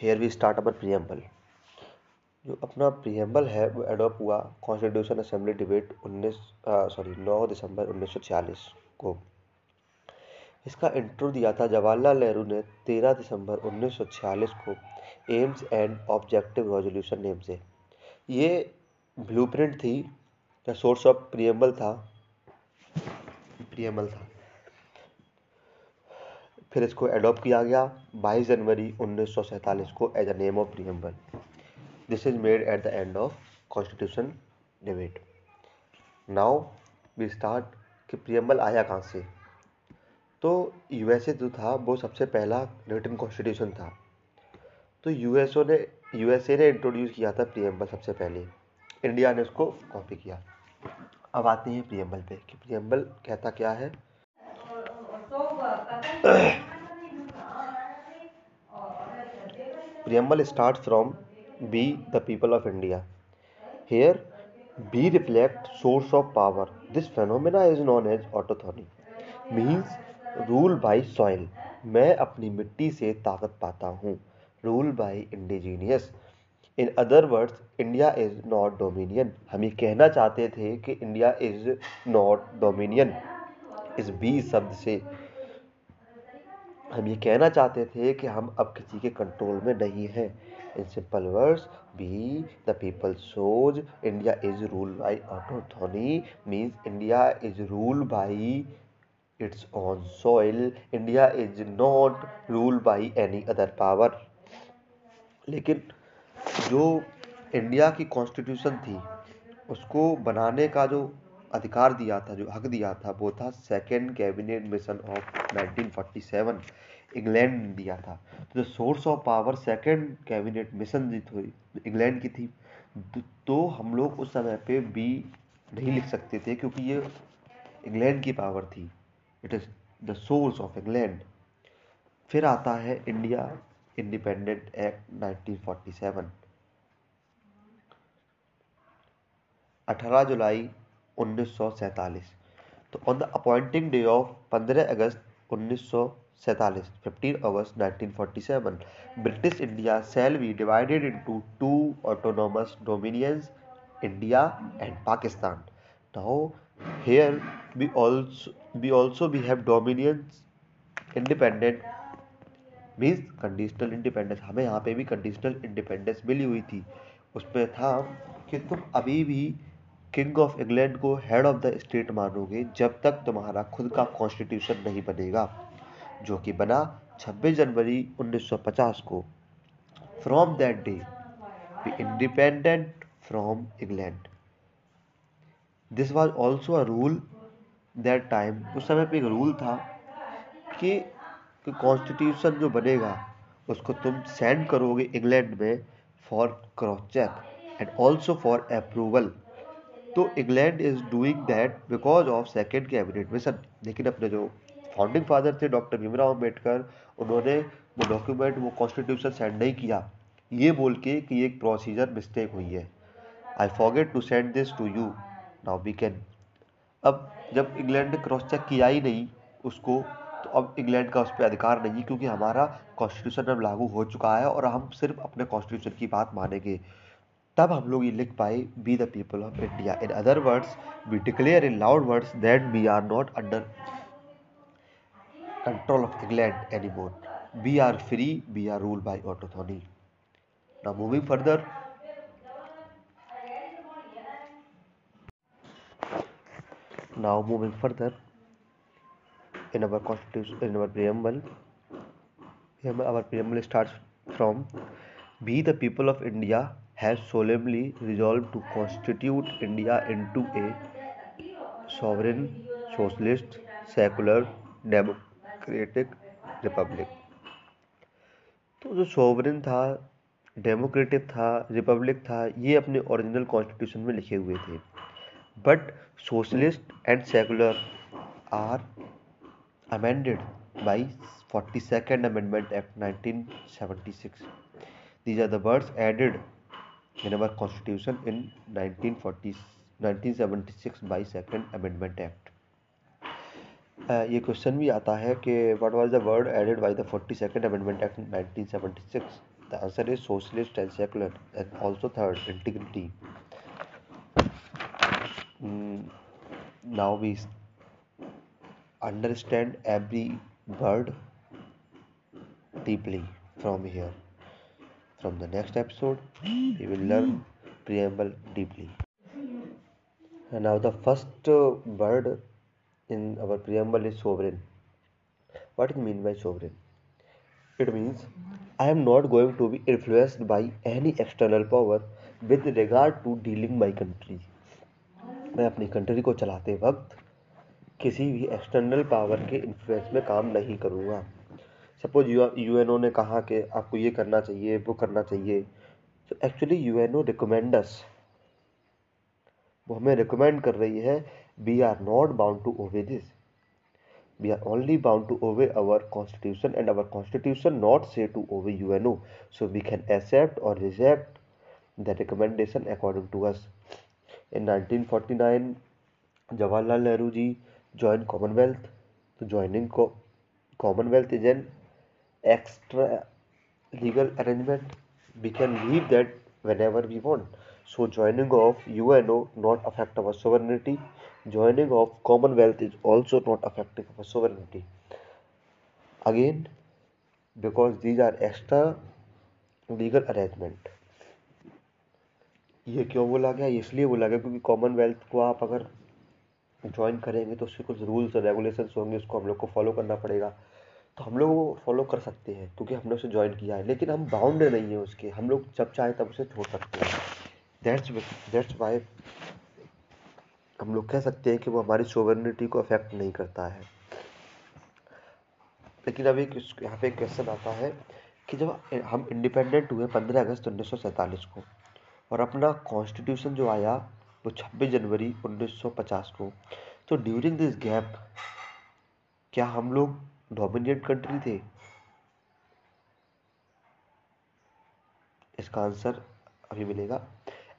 Here we start our preamble जो अपना preamble है, वो एडोप्ट हुआ कॉन्स्टिट्यूशन असेंबली डिबेट उन्नीस सॉरी नौ दिसंबर 1946 को। इसका इंट्रो दिया था जवाहरलाल नेहरू ने 13 दिसंबर 1946 को aims and objective resolution name से। ये ब्लूप्रिंट थी, या सोर्स ऑफ़ प्रियम्बल था। प्रियम्बल था। फिर इसको एडॉप्ट किया गया 22 जनवरी उन्नीस सौ सैंतालीस को as a name of preamble this is made at the end of constitution debate now we start कि प्रियम्बल आया कहाँ से? तो यूएसए जो था, वो सबसे पहला रिटर्न कॉन्स्टिट्यूशन था। तो यूएसओ ने यूएसए ने इंट्रोड्यूस किया था प्रियम्बल सबसे पहले। इंडिया ने उसको कॉपी किया। अब आते हैं प्रियम्बल पे कि प्रियम्बल कहता क्या है? Preamble start from we the people of India here we reflect source of power this phenomena is known as autochthony means rule by soil मैं अपनी मिट्टी से ताकत पाता हूँ। Rule by indigenous in other words India is not dominion हम ये कहना चाहते थे कि इंडिया इज़ नॉट डोमिनियन इस बी शब्द से हम ये कहना चाहते थे कि हम अब किसी के कंट्रोल में नहीं हैं। In simple words we the people so India is rule by autochthony means India is rule by its own soil India is not rule by any other power लेकिन जो इंडिया की कॉन्स्टिट्यूशन थी, उसको बनाने का जो अधिकार दिया था, जो हक दिया था, वो था second cabinet mission of 1947 England ने दिया था। तो जो source of power second cabinet mission जी थी इंग्लैंड की थी तो हम लोग उस समय पे बी नहीं लिख सकते थे, क्योंकि ये इंग्लैंड की पावर थी। It is the source of England फिर आता है इंडिया इंडिपेंडेंट एक्ट 1947 18 जुलाई उन्नीस सौ सैंतालीस। तो on the appointing day of 15 अगस्त उन्नीस fifteen August 1947 British India shall be divided into two autonomous dominions India and Pakistan now here we also we also, we have dominions, independent means conditional independence हमें यहाँ पे भी conditional independence मिली हुई थी। उसमें था कि तुम अभी भी किंग ऑफ़ इंग्लैंड को हेड ऑफ़ द स्टेट मानोगे जब तक तुम्हारा खुद का कॉन्स्टिट्यूशन नहीं बनेगा, जो कि बना 26 जनवरी 1950 को। From that day we independent from England this was also a rule that time उस समय पे एक रूल था कि कॉन्स्टिट्यूशन जो बनेगा, उसको तुम सेंड करोगे इंग्लैंड में for cross check and also for approval तो England is doing that because of second cabinet mission लेकिन अपने जो फाउंडिंग फादर थे डॉक्टर भीमराव अंबेडकर उन्होंने वो डॉक्यूमेंट वो कॉन्स्टिट्यूशन सेंड नहीं किया। ये बोल के कि एक प्रोसीजर मिस्टेक हुई है। I forget to send this to you now we can अब जब इंग्लैंड ने क्रॉस चेक किया ही नहीं उसको तो अब इंग्लैंड का उस पर अधिकार नहीं क्योंकि हमारा कॉन्स्टिट्यूशन अब लागू हो चुका है और हम सिर्फ़ अपने कॉन्स्टिट्यूशन की बात मानेंगे। तब हम लोग ये लिख पाए we the people of India in other words we declare in loud words that we are not under control of England any more we are free we are rule by autochthony now moving further now, moving further. In our constitution, in our preamble our preamble starts from, be the people of india. Has solemnly resolved to constitute India into a sovereign, socialist, secular, democratic republic. तो जो sovereign था democratic था Republic था ये अपने original constitution में लिखे हुए थे but socialist and secular are amended forty second amendment act 1976 these are the words added in our constitution in 1940 1976 by second amendment act ये क्वेश्चन भी आता है कि what was the word added by the forty second amendment act 1976 The answer is socialist and secular, and also third, integrity. Mm, now we understand every word deeply from here. From the next episode, we will learn preamble deeply. And now the first uh, word in our preamble is sovereign. What it mean by sovereign? It means I am not going to be influenced by any external power with regard to dealing my country. मैं अपनी country को चलाते वक्त किसी भी external power के influence में काम नहीं करूँगा सपोज़ यू एन ओ ने कहा कि आपको ये करना चाहिए, वो करना चाहिए तो actually U N O recommends वो हमें रिकमेंड कर रही है we are not bound to obey this we are only bound to obey our constitution and our constitution not say to obey U N O so we can accept और reject the recommendation according to us in 1949 Jawaharlal Nehru ji join Commonwealth तो joining Commonwealth is an we can leave that whenever we want so joining of U N O not affect our sovereignty joining of Commonwealth is also not affecting our sovereignty again because these are extra legal arrangement ये क्यों बोला गया? इसलिए बोला गया क्योंकि Commonwealth को आप अगर ज्वाइन करेंगे तो उसके कुछ रूल्स और रेगुलेशंस होंगे, उसको हम लोग को फॉलो करना पड़ेगा। तो हम लोग वो फॉलो कर सकते हैं, क्योंकि हमने उसे ज्वाइन किया है। लेकिन हम बाउंड नहीं है उसके। हम लोग जब चाहे तब उसे छोड़ सकते हैं। दैट्स दैट्स वाई हम लोग कह सकते हैं कि वो हमारी सोवर्निटी को अफेक्ट नहीं करता है। लेकिन अभी यहाँ पे एक क्वेश्चन आता है कि जब हम इंडिपेंडेंट हुए पंद्रह अगस्त उन्नीस सौ सैंतालीस को, और अपना कॉन्स्टिट्यूशन जो आया वो 26 जनवरी 1950 को तो ड्यूरिंग दिस गैप क्या हम लोग डोमिनेट कंट्री थे। इसका आंसर अभी मिलेगा।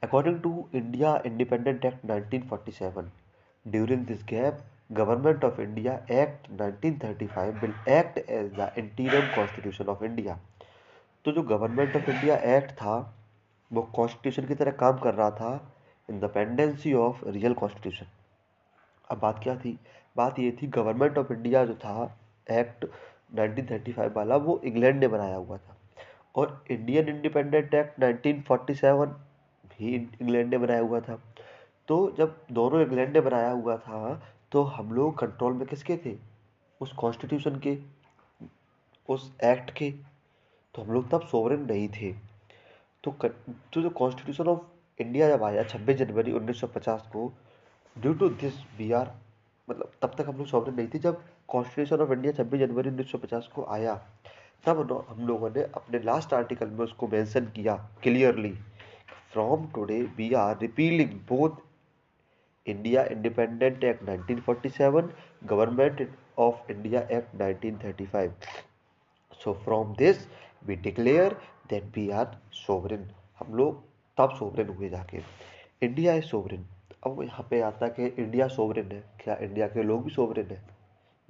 According to India independent act 1947 during this gap government of India act 1935 will act as the interim constitution of India तो जो गवर्नमेंट ऑफ़ इंडिया एक्ट था, वो कॉन्स्टिट्यूशन की तरह काम कर रहा था इंडिपेंडेंसी ऑफ़ रियल कॉन्स्टिट्यूशन अब बात क्या थी? बात ये थी गवर्नमेंट ऑफ़ इंडिया जो था एक्ट 1935 वाला, वो इंग्लैंड ने बनाया हुआ था। और इंडियन इंडिपेंडेंट एक्ट 1947 भी इंग्लैंड ने बनाया हुआ था। तो जब दोनों इंग्लैंड ने बनाया हुआ था तो हम लोग कंट्रोल में किसके थे? उस कॉन्स्टिट्यूशन के, उस एक्ट के। तो हम लोग तब सोवरेन नहीं थे। तो तो जो कॉन्स्टिट्यूशन ऑफ़ इंडिया जब आया 26 जनवरी 1950 को due to this we are मतलब तब तक हम लोग सॉवरेन नहीं थे। जब कॉन्स्टिट्यूशन ऑफ़ इंडिया 26 जनवरी 1950 को आया। तब हम लोगों ने अपने लास्ट आर्टिकल में उसको मेंशन किया clearly from today we are repealing both India independent act 1947 government of India act 1935 so from this we declare that we are sovereign हम लोग तब सोवरेन हुए जाके। इंडिया इज़ सोवरेन अब यहाँ पे आता है कि इंडिया सोवरेन है। क्या इंडिया के लोग भी सोवरेन है?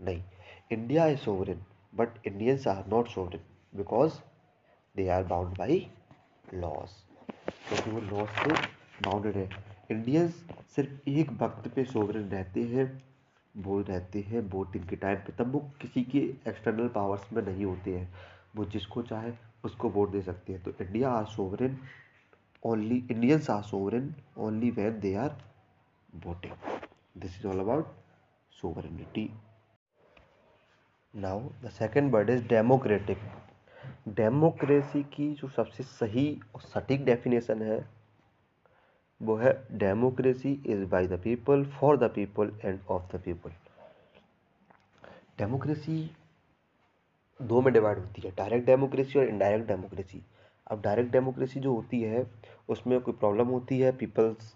नहीं India is sovereign but Indians are not sovereign because they are bound by laws क्योंकि वो लॉस से बाउंडेड है। इंडियंस सिर्फ़ एक वक्त पे सोवरेन रहते हैं, वो रहते हैं वोटिंग के टाइम पे। तब वो किसी के एक्सटर्नल पावर्स में नहीं होते हैं। वो जिसको चाहे, उसको वोट दे सकते हैं। तो India are sovereign only Indians are sovereign only when they are voting this is all about sovereignty now the second word is democratic democracy की जो सबसे सही और सटीक डेफिनेशन है, वो है democracy is by the people for the people and of the people democracy दो में डिवाइड होती है डायरेक्ट डेमोक्रेसी और इनडायरेक्ट डेमोक्रेसी अब डायरेक्ट डेमोक्रेसी जो होती है, उसमें कोई प्रॉब्लम होती है पीपल्स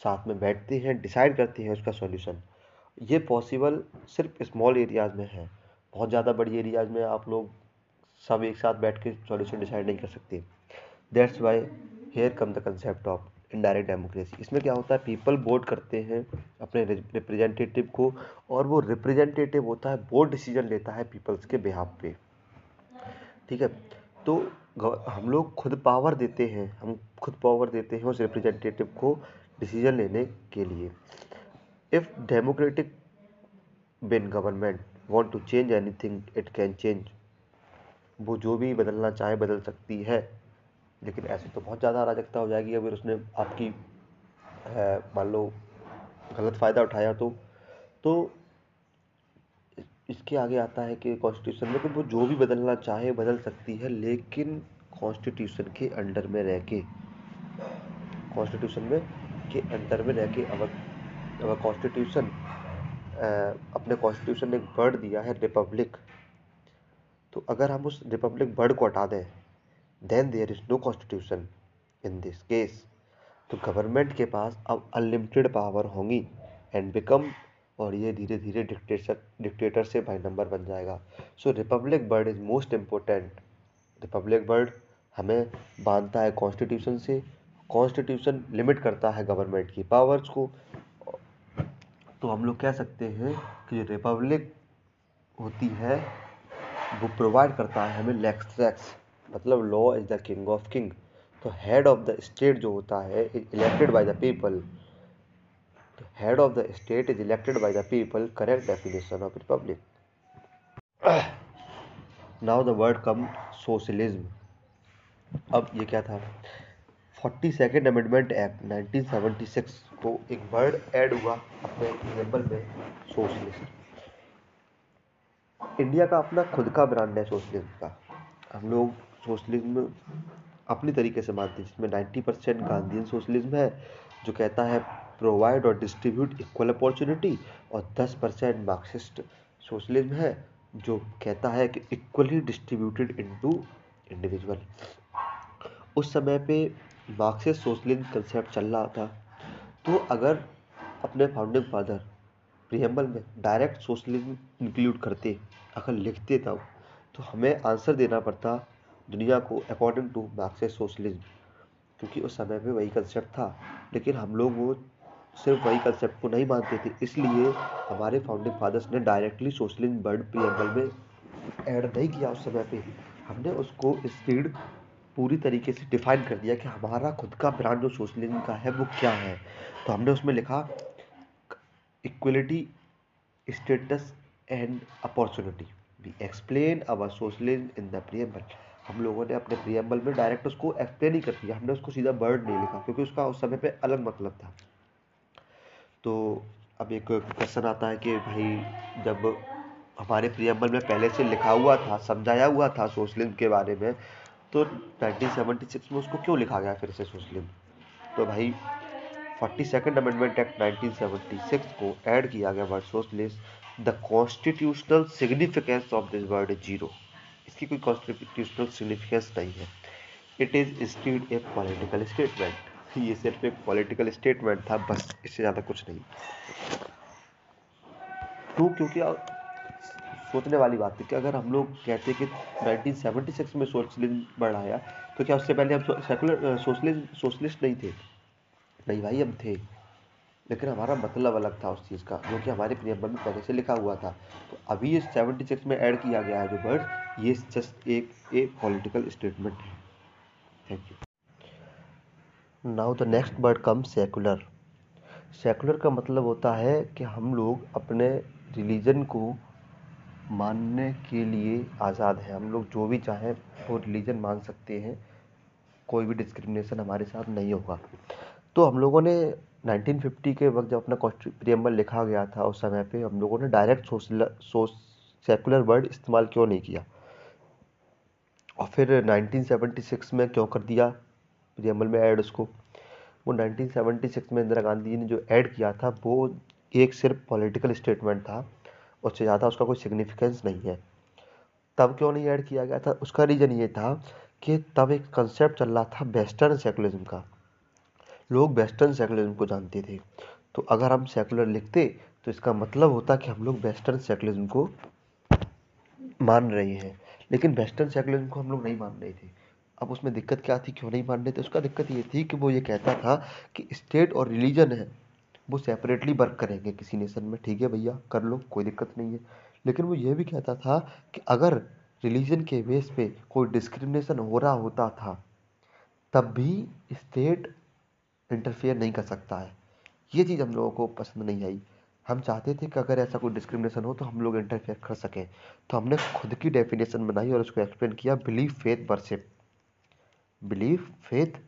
साथ में बैठते हैं डिसाइड करते हैं उसका सॉल्यूशन ये पॉसिबल सिर्फ़ स्मॉल एरियाज़ में है. बहुत ज़्यादा बड़ी एरियाज़ में आप लोग सब एक साथ बैठ के सॉल्यूशन डिसाइड नहीं कर सकते। That's why here come the concept of indirect democracy इसमें क्या होता है? पीपल वोट करते हैं अपने रिप्रेजेंटेटिव को और वो रिप्रेजेंटेटिव होता है, वो डिसीज़न लेता है पीपल्स के बिहाफ पे। ठीक है? तो हम लोग खुद पावर देते हैं, हम खुद पावर देते हैं उस रिप्रेजेंटेटिव को डिसीज़न लेने के लिए। If democratic been government want to change anything it can change वो जो भी बदलना चाहे बदल सकती है। लेकिन ऐसे तो बहुत ज़्यादा अराजकता हो जाएगी अगर उसने आपकी मान लो, गलत फ़ायदा उठाया तो। तो इसके आगे आता है कि कॉन्स्टिट्यूशन में कि वो जो भी बदलना चाहे बदल सकती है, लेकिन कॉन्स्टिट्यूशन के अंडर में रह के कॉन्स्टिट्यूशन में के अंडर में रह के अगर अगर कॉन्स्टिट्यूशन अपने कॉन्स्टिट्यूशन ने एक वर्ड दिया है रिपब्लिक तो अगर हम उस रिपब्लिक वर्ड को हटा दें then there is no constitution in this case तो गवर्नमेंट के पास अब अनलिमिटेड पावर होंगी एंड बिकम और ये धीरे धीरे डिक्टेटर डिक्टेटर से बाई नंबर बन जाएगा। So republic word is most important republic word हमें बांधता है कॉन्स्टिट्यूशन से। कॉन्स्टिट्यूशन लिमिट करता है गवर्नमेंट की पावर्स को। तो हम लोग कह सकते हैं कि जो रिपब्लिक होती है, वो प्रोवाइड करता है हमें लेक्स लैक्स मतलब law is the king of king तो हेड ऑफ़ द स्टेट जो होता है is elected by the people तो head of the state is elected by the people correct definition of republic now the word come socialism अब ये क्या था? Forty second amendment act 1976 को एक वर्ड ऐड हुआ अपने एग्ज़ाम्पल में सोशलिज्म इंडिया का अपना खुद का ब्रांड है सोशलिज्म का हम लोग सोशलिज्म अपनी तरीके से मानते हैं, जिसमें 90 परसेंट गांधीन सोशलिज्म है, जो कहता है प्रोवाइड और डिस्ट्रीब्यूट इक्वल अपॉर्चुनिटी और दस परसेंट मार्क्सिस्ट सोशलिज्म है, जो कहता है कि इक्वली डिस्ट्रीब्यूटेड इनटू इंडिविजुअल उस समय पे मार्क्सिस्ट सोशलिज्म कंसेप्ट चल रहा था। तो अगर अपने फाउंडिंग फादर प्रियम्बल में डायरेक्ट सोशलिज्म इंक्लूड करते, अगर लिखते तब तो हमें आंसर देना पड़ता दुनिया को अकॉर्डिंग टू मार्क्सिस्ट सोशलिज्म क्योंकि उस समय में वही कंसेप्ट था। लेकिन हम लोग वो सिर्फ़ वही कंसेप्ट को नहीं मानते थे, इसलिए हमारे फाउंडिंग फादर्स ने डायरेक्टली सोशलिज्म बर्ड प्रियम्बल में ऐड नहीं किया उस समय पे। हमने उसको स्पीड पूरी तरीके से डिफाइन कर दिया कि हमारा खुद का ब्रांड जो सोशलिज्म का है, वो क्या है। तो हमने उसमें लिखा equality status and opportunity we explain our socialism in the preamble हम लोगों ने अपने प्रियम्बल में डायरेक्ट उसको एक्सप्लेन ही कर दिया। हमने उसको सीधा बर्ड नहीं लिखा, क्योंकि उसका उस समय पे अलग मतलब था। तो अब एक क्वेश्चन आता है कि भाई, जब हमारे प्रियम्बल में पहले से लिखा हुआ था, समझाया हुआ था सोशलिज्म के बारे में तो 1976 में उसको क्यों लिखा गया फिर से सोशलिज्म तो भाई, फोर्टी सेकेंड अमेंडमेंट एक्ट 1976 को ऐड किया गया word socialist the constitutional significance of this word zero. इसकी कोई कॉन्स्टिट्यूशनल सिग्निफिकेंस नहीं है। It is instead a political statement ये सिर्फ़ एक पॉलिटिकल स्टेटमेंट था, बस इससे ज़्यादा कुछ नहीं। तो क्योंकि सोचने वाली बात है कि अगर हम लोग कहते हैं कि 1976 में सोशलिज्म बढ़ाया तो क्या उससे पहले हम सेकुलर सोशलिस्ट सोशलिस्ट नहीं थे? नहीं भाई, हम थे। लेकिन हमारा मतलब अलग था उस चीज़ का, जो कि हमारे प्रियम्बर में पहले से लिखा हुआ था। तो अभी ये 76 में ऐड किया गया है जो वर्ड ये जस्ट एक एक पॉलिटिकल स्टेटमेंट है। Thank you now the next word come secular secular का मतलब होता है कि हम लोग अपने रिलीजन को मानने के लिए आज़ाद है। हम लोग जो भी चाहें वो रिलीजन मान सकते हैं। कोई भी डिस्क्रिमिनेशन हमारे साथ नहीं होगा। तो हम लोगों ने 1950 के वक्त जब अपना प्रियम्बल लिखा गया था, उस समय पे हम लोगों ने डायरेक्ट सोशल सेकुलर वर्ड इस्तेमाल क्यों नहीं किया? और फिर 1976 में क्यों कर दिया? प्रियम्बल में ऐड उसको। वो 1976 में इंदिरा गांधी ने जो ऐड किया था, वो एक सिर्फ़ पॉलिटिकल स्टेटमेंट था। उससे ज़्यादा उसका कोई सिग्निफिकेंस नहीं है। तब क्यों नहीं ऐड किया गया था? उसका रीज़न ये था कि तब एक कंसेप्ट चल रहा था वेस्टर्न सेकुलरिज्म का। लोग वेस्टर्न सेकुलरिज्म को जानते थे। तो अगर हम सेकुलर लिखते तो इसका मतलब होता कि हम लोग वेस्टर्न सेकुलरिज्म को मान रहे हैं। लेकिन वेस्टर्न सेकुलरिज्म को हम लोग नहीं मान रहे थे। अब उसमें दिक्कत क्या थी? क्यों नहीं मान रहे थे? उसका दिक्कत ये थी कि वो ये कहता था कि स्टेट और रिलीजन है। वो सेपरेटली वर्क करेंगे किसी नेशन में। ठीक है भैया, कर लो, कोई दिक्कत नहीं है। लेकिन वो ये भी कहता था कि अगर रिलीजन के बेस पे कोई डिस्क्रिमिनेशन हो रहा होता था, तब भी स्टेट इंटरफेयर नहीं कर सकता है। ये चीज़ हम लोगों को पसंद नहीं आई। हम चाहते थे कि अगर ऐसा कोई डिस्क्रिमिनेशन हो तो हम लोग इंटरफेयर कर सकें। तो हमने खुद की डेफिनेशन बनाई और उसको एक्सप्लेन किया believe faith worship believe faith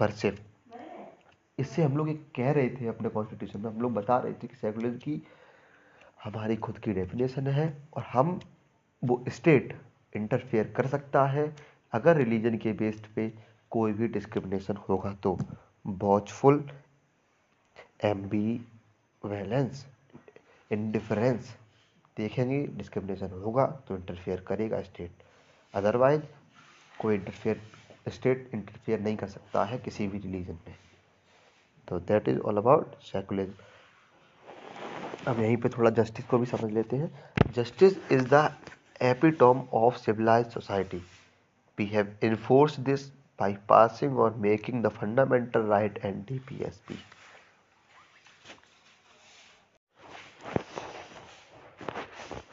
worship इससे हम लोग एक कह रहे थे अपने कॉन्स्टिट्यूशन में, हम लोग बता रहे थे कि सेकुलर की हमारी खुद की डेफिनेशन है और हम वो स्टेट इंटरफेयर कर सकता है। अगर रिलीजन के बेस्ड पे कोई भी डिस्क्रिमिनेशन होगा तो वॉचफुल एम्बी वैलेंस इंडिफरेंस देखेंगे डिस्क्रिमिनेशन होगा तो इंटरफेयर करेगा स्टेट अदरवाइज़ कोई इंटरफेयर स्टेट इंटरफेयर नहीं कर सकता है किसी भी रिलीजन में। तो that is all about secularism अब यहीं पे थोड़ा जस्टिस को भी समझ लेते हैं। Justice is the epitome of civilise society we have enforce this by passing और making the fundamental right and DPSP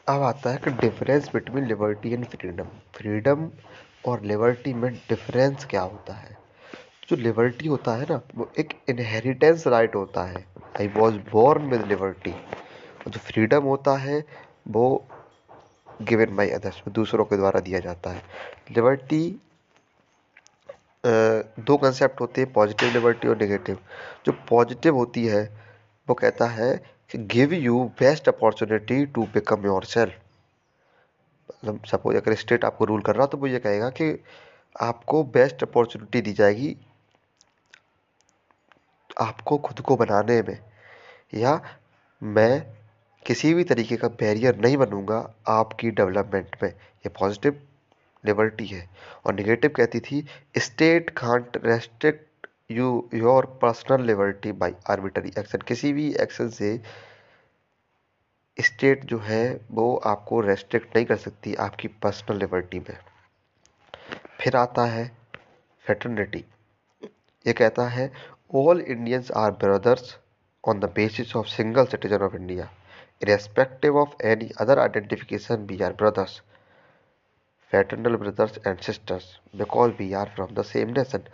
अब आता है कि difference between liberty and freedom freedom और लिबर्टी में डिफरेंस क्या होता है? जो लिबर्टी होता है ना, वो एक इनहेरिटेंस राइट होता है। I was born with liberty और जो फ्रीडम होता है, वो गिवन बाई अदर्स दूसरों के द्वारा दिया जाता है। लिबर्टी दो कंसेप्ट होते हैं पॉजिटिव लिबर्टी और नेगेटिव जो पॉजिटिव होती है, वो कहता है कि give you best opportunity to become yourself मतलब सपोज़ अगर स्टेट आपको रूल कर रहा तो वो ये कहेगा कि आपको बेस्ट अपॉर्चुनिटी दी जाएगी आपको खुद को बनाने में या मैं किसी भी तरीके का बैरियर नहीं बनूँगा आपकी डेवलपमेंट में। ये पॉजिटिव लिबर्टी है। और निगेटिव कहती थी state can't restrict you your personal liberty by arbitrary action किसी भी एक्शन से स्टेट जो है, वो आपको रेस्ट्रिक्ट नहीं कर सकती आपकी पर्सनल लिबर्टी में। फिर आता है फेटर्निटी ये कहता है all Indians are brothers on the basis of single citizen of India irrespective of any other identification, we are brothers, fraternal brothers and sisters, because we are from the same nation.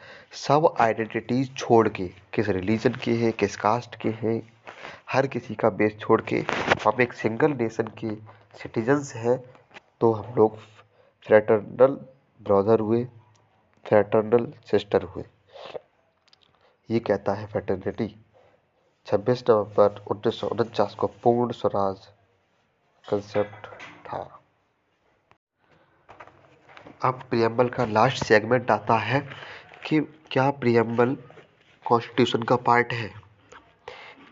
सब identities छोड़ के, किस religion के हैं, किस cast के हैं, हर किसी का बेस छोड़ के हम एक सिंगल नेशन के सिटीजन्स हैं तो हम लोग फ्रेटर्नल ब्रदर हुए फ्रेटर्नल सिस्टर हुए। ये कहता है फेटर्निटी छब्बीस नवंबर उन्नीस सौ उनचास को पूर्ण स्वराज कंसेप्ट था। अब प्रियम्बल का लास्ट सेगमेंट आता है कि क्या प्रियम्बल कॉन्स्टिट्यूशन का पार्ट है।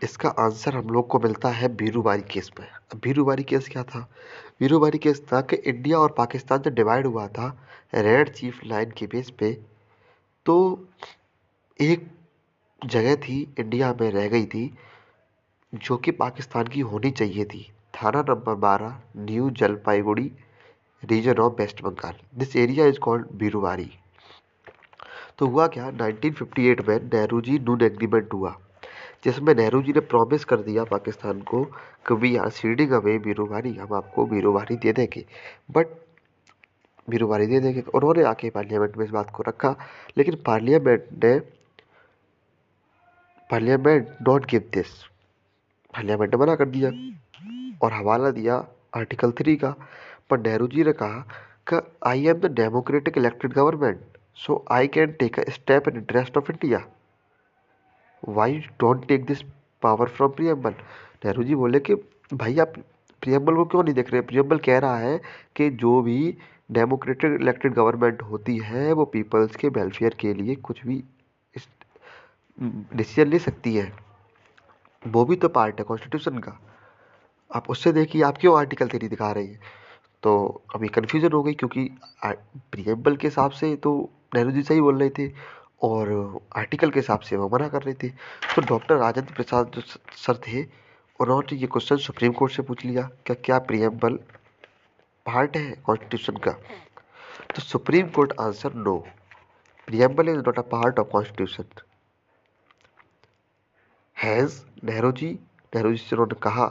इसका आंसर हम लोग को मिलता है बीरूबारी केस में। अब बीरूबारी केस क्या था? बीरूबारी केस था कि इंडिया और पाकिस्तान जब डिवाइड हुआ था रेड चीफ लाइन के बेस पे तो एक जगह थी इंडिया में रह गई थी, जो कि पाकिस्तान की होनी चाहिए थी। थाना नंबर बारह, new Jalpaiguri region of West Bengal this area is called Berubari तो हुआ क्या? 1958 में नेहरू जी नून एग्रीमेंट हुआ, जिसमें नेहरू जी ने प्रॉमिस कर दिया पाकिस्तान को कि we are ceding away Berubari हम आपको बीरूवारी दे देंगे। बट बीरूवारी दे देंगे। उन्होंने आके पार्लियामेंट में इस बात को रखा, लेकिन पार्लियामेंट ने parliament don't give this parliament ने मना कर दिया और हवाला दिया आर्टिकल थ्री का। पर नेहरू जी ने कहा कि I am the democratic elected government so I can take a step in interest of India why don't take this power from preamble Nehru ji बोले कि, भाई, आप प्रियम्बल को क्यों नहीं देख रहे? प्रियम्बल कह रहा है कि जो भी डेमोक्रेटिक इलेक्टेड गवर्नमेंट होती है, वो पीपल्स के वेलफेयर के लिए कुछ भी डिसीज़न ले सकती है। वो भी तो पार्ट है कॉन्स्टिट्यूशन का। आप उससे देखिए, आप क्यों आर्टिकल थ्री दिखा रही है? तो अभी कन्फ्यूज़न हो गई क्योंकि प्रियम्बल के हिसाब से तो नेहरू जी सही बोल रहे थे और आर्टिकल के हिसाब से वो मना कर रहे थे। तो डॉक्टर राजेंद्र प्रसाद जो सर थे, उन्होंने ये क्वेश्चन सुप्रीम कोर्ट से पूछ लिया, क्या क्या प्रियम्बल पार्ट है कॉन्स्टिट्यूशन का? तो supreme court answer no preamble is not a part of constitution has Nehru ji Nehru ji से उन्होंने कहा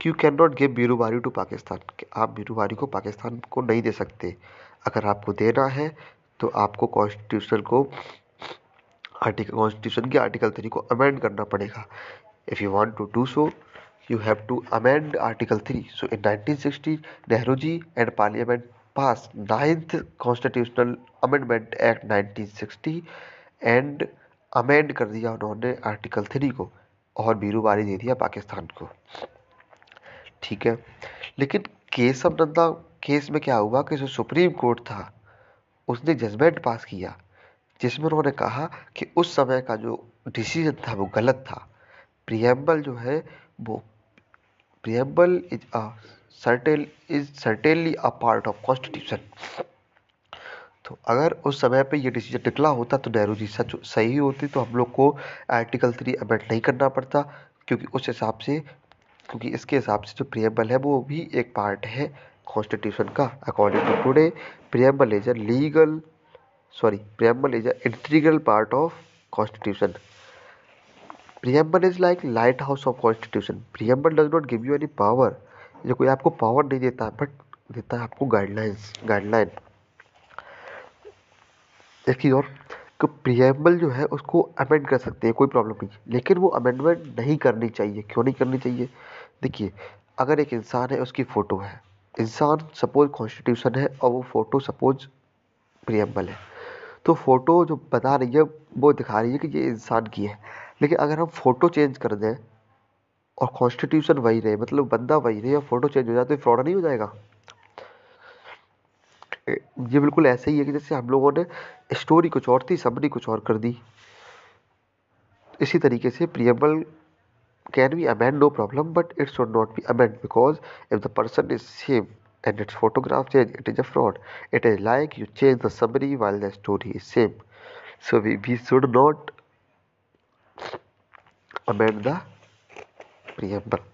कि you can not give Berubari to Pakistan आप बीरूबारी को पाकिस्तान को नहीं दे सकते। अगर आपको देना है तो आपको कॉन्स्टिट्यूशन को आर्टिकल कॉन्स्टिट्यूशन के आर्टिकल थ्री को अमेंड करना पड़ेगा। If you want to do so you have to amend article 3 so, in 1960 nehru ji and parliament passed ninth constitutional amendment act 1960 and amend कर दिया उन्होंने आर्टिकल थ्री को। और बीरूबारी दे दिया पाकिस्तान को। ठीक है। लेकिन केसव नंदा, केस में क्या हुआ कि जो सुप्रीम कोर्ट था, उसने जजमेंट पास किया, जिसमें उन्होंने कहा कि उस समय का जो डिसीज़न था, वो गलत था। प्रियम्बल जो है, वो preamble is certain, is certainly a part of constitution तो अगर उस समय पे ये डिसीज़न निकला होता तो नेहरू जी सच सही होती तो हम लोग को आर्टिकल थ्री अमेंड नहीं करना पड़ता, क्योंकि उस हिसाब से, क्योंकि इसके हिसाब से जो प्रियम्बल है वो भी एक पार्ट है कॉन्स्टिट्यूशन का according to today preamble is a legal sorry preamble is a integral part of constitution preamble is like lighthouse of constitution preamble does not give you any power जो कोई आपको power नहीं देता but देता है आपको guidelines guideline एक और प्रियम्बल जो है उसको अमेंड कर सकते हैं, कोई प्रॉब्लम नहीं। लेकिन वो अमेंडमेंट नहीं करनी चाहिए। क्यों नहीं करनी चाहिए? देखिए, अगर एक इंसान है, उसकी फ़ोटो है। इंसान सपोज़ कॉन्स्टिट्यूशन है और वो फ़ोटो सपोज़ प्रियम्बल है। तो फ़ोटो जो बता रही है, वो दिखा रही है कि ये इंसान की है। लेकिन अगर हम फ़ोटो चेंज कर दें और कॉन्स्टिट्यूशन वही रहे मतलब बंदा वही रहे और फ़ोटो चेंज हो जाए तो फ्रॉड नहीं हो जाएगा? ये बिल्कुल ऐसे ही है कि जैसे हम लोगों ने स्टोरी कुछ और थी सबने कुछ और कर दी। इसी तरीके से preamble can be amend no problem but it should not be amend because if the person is same and its photograph change it is a fraud it is like you change the summary while the story is same so we we should not amend the preamble.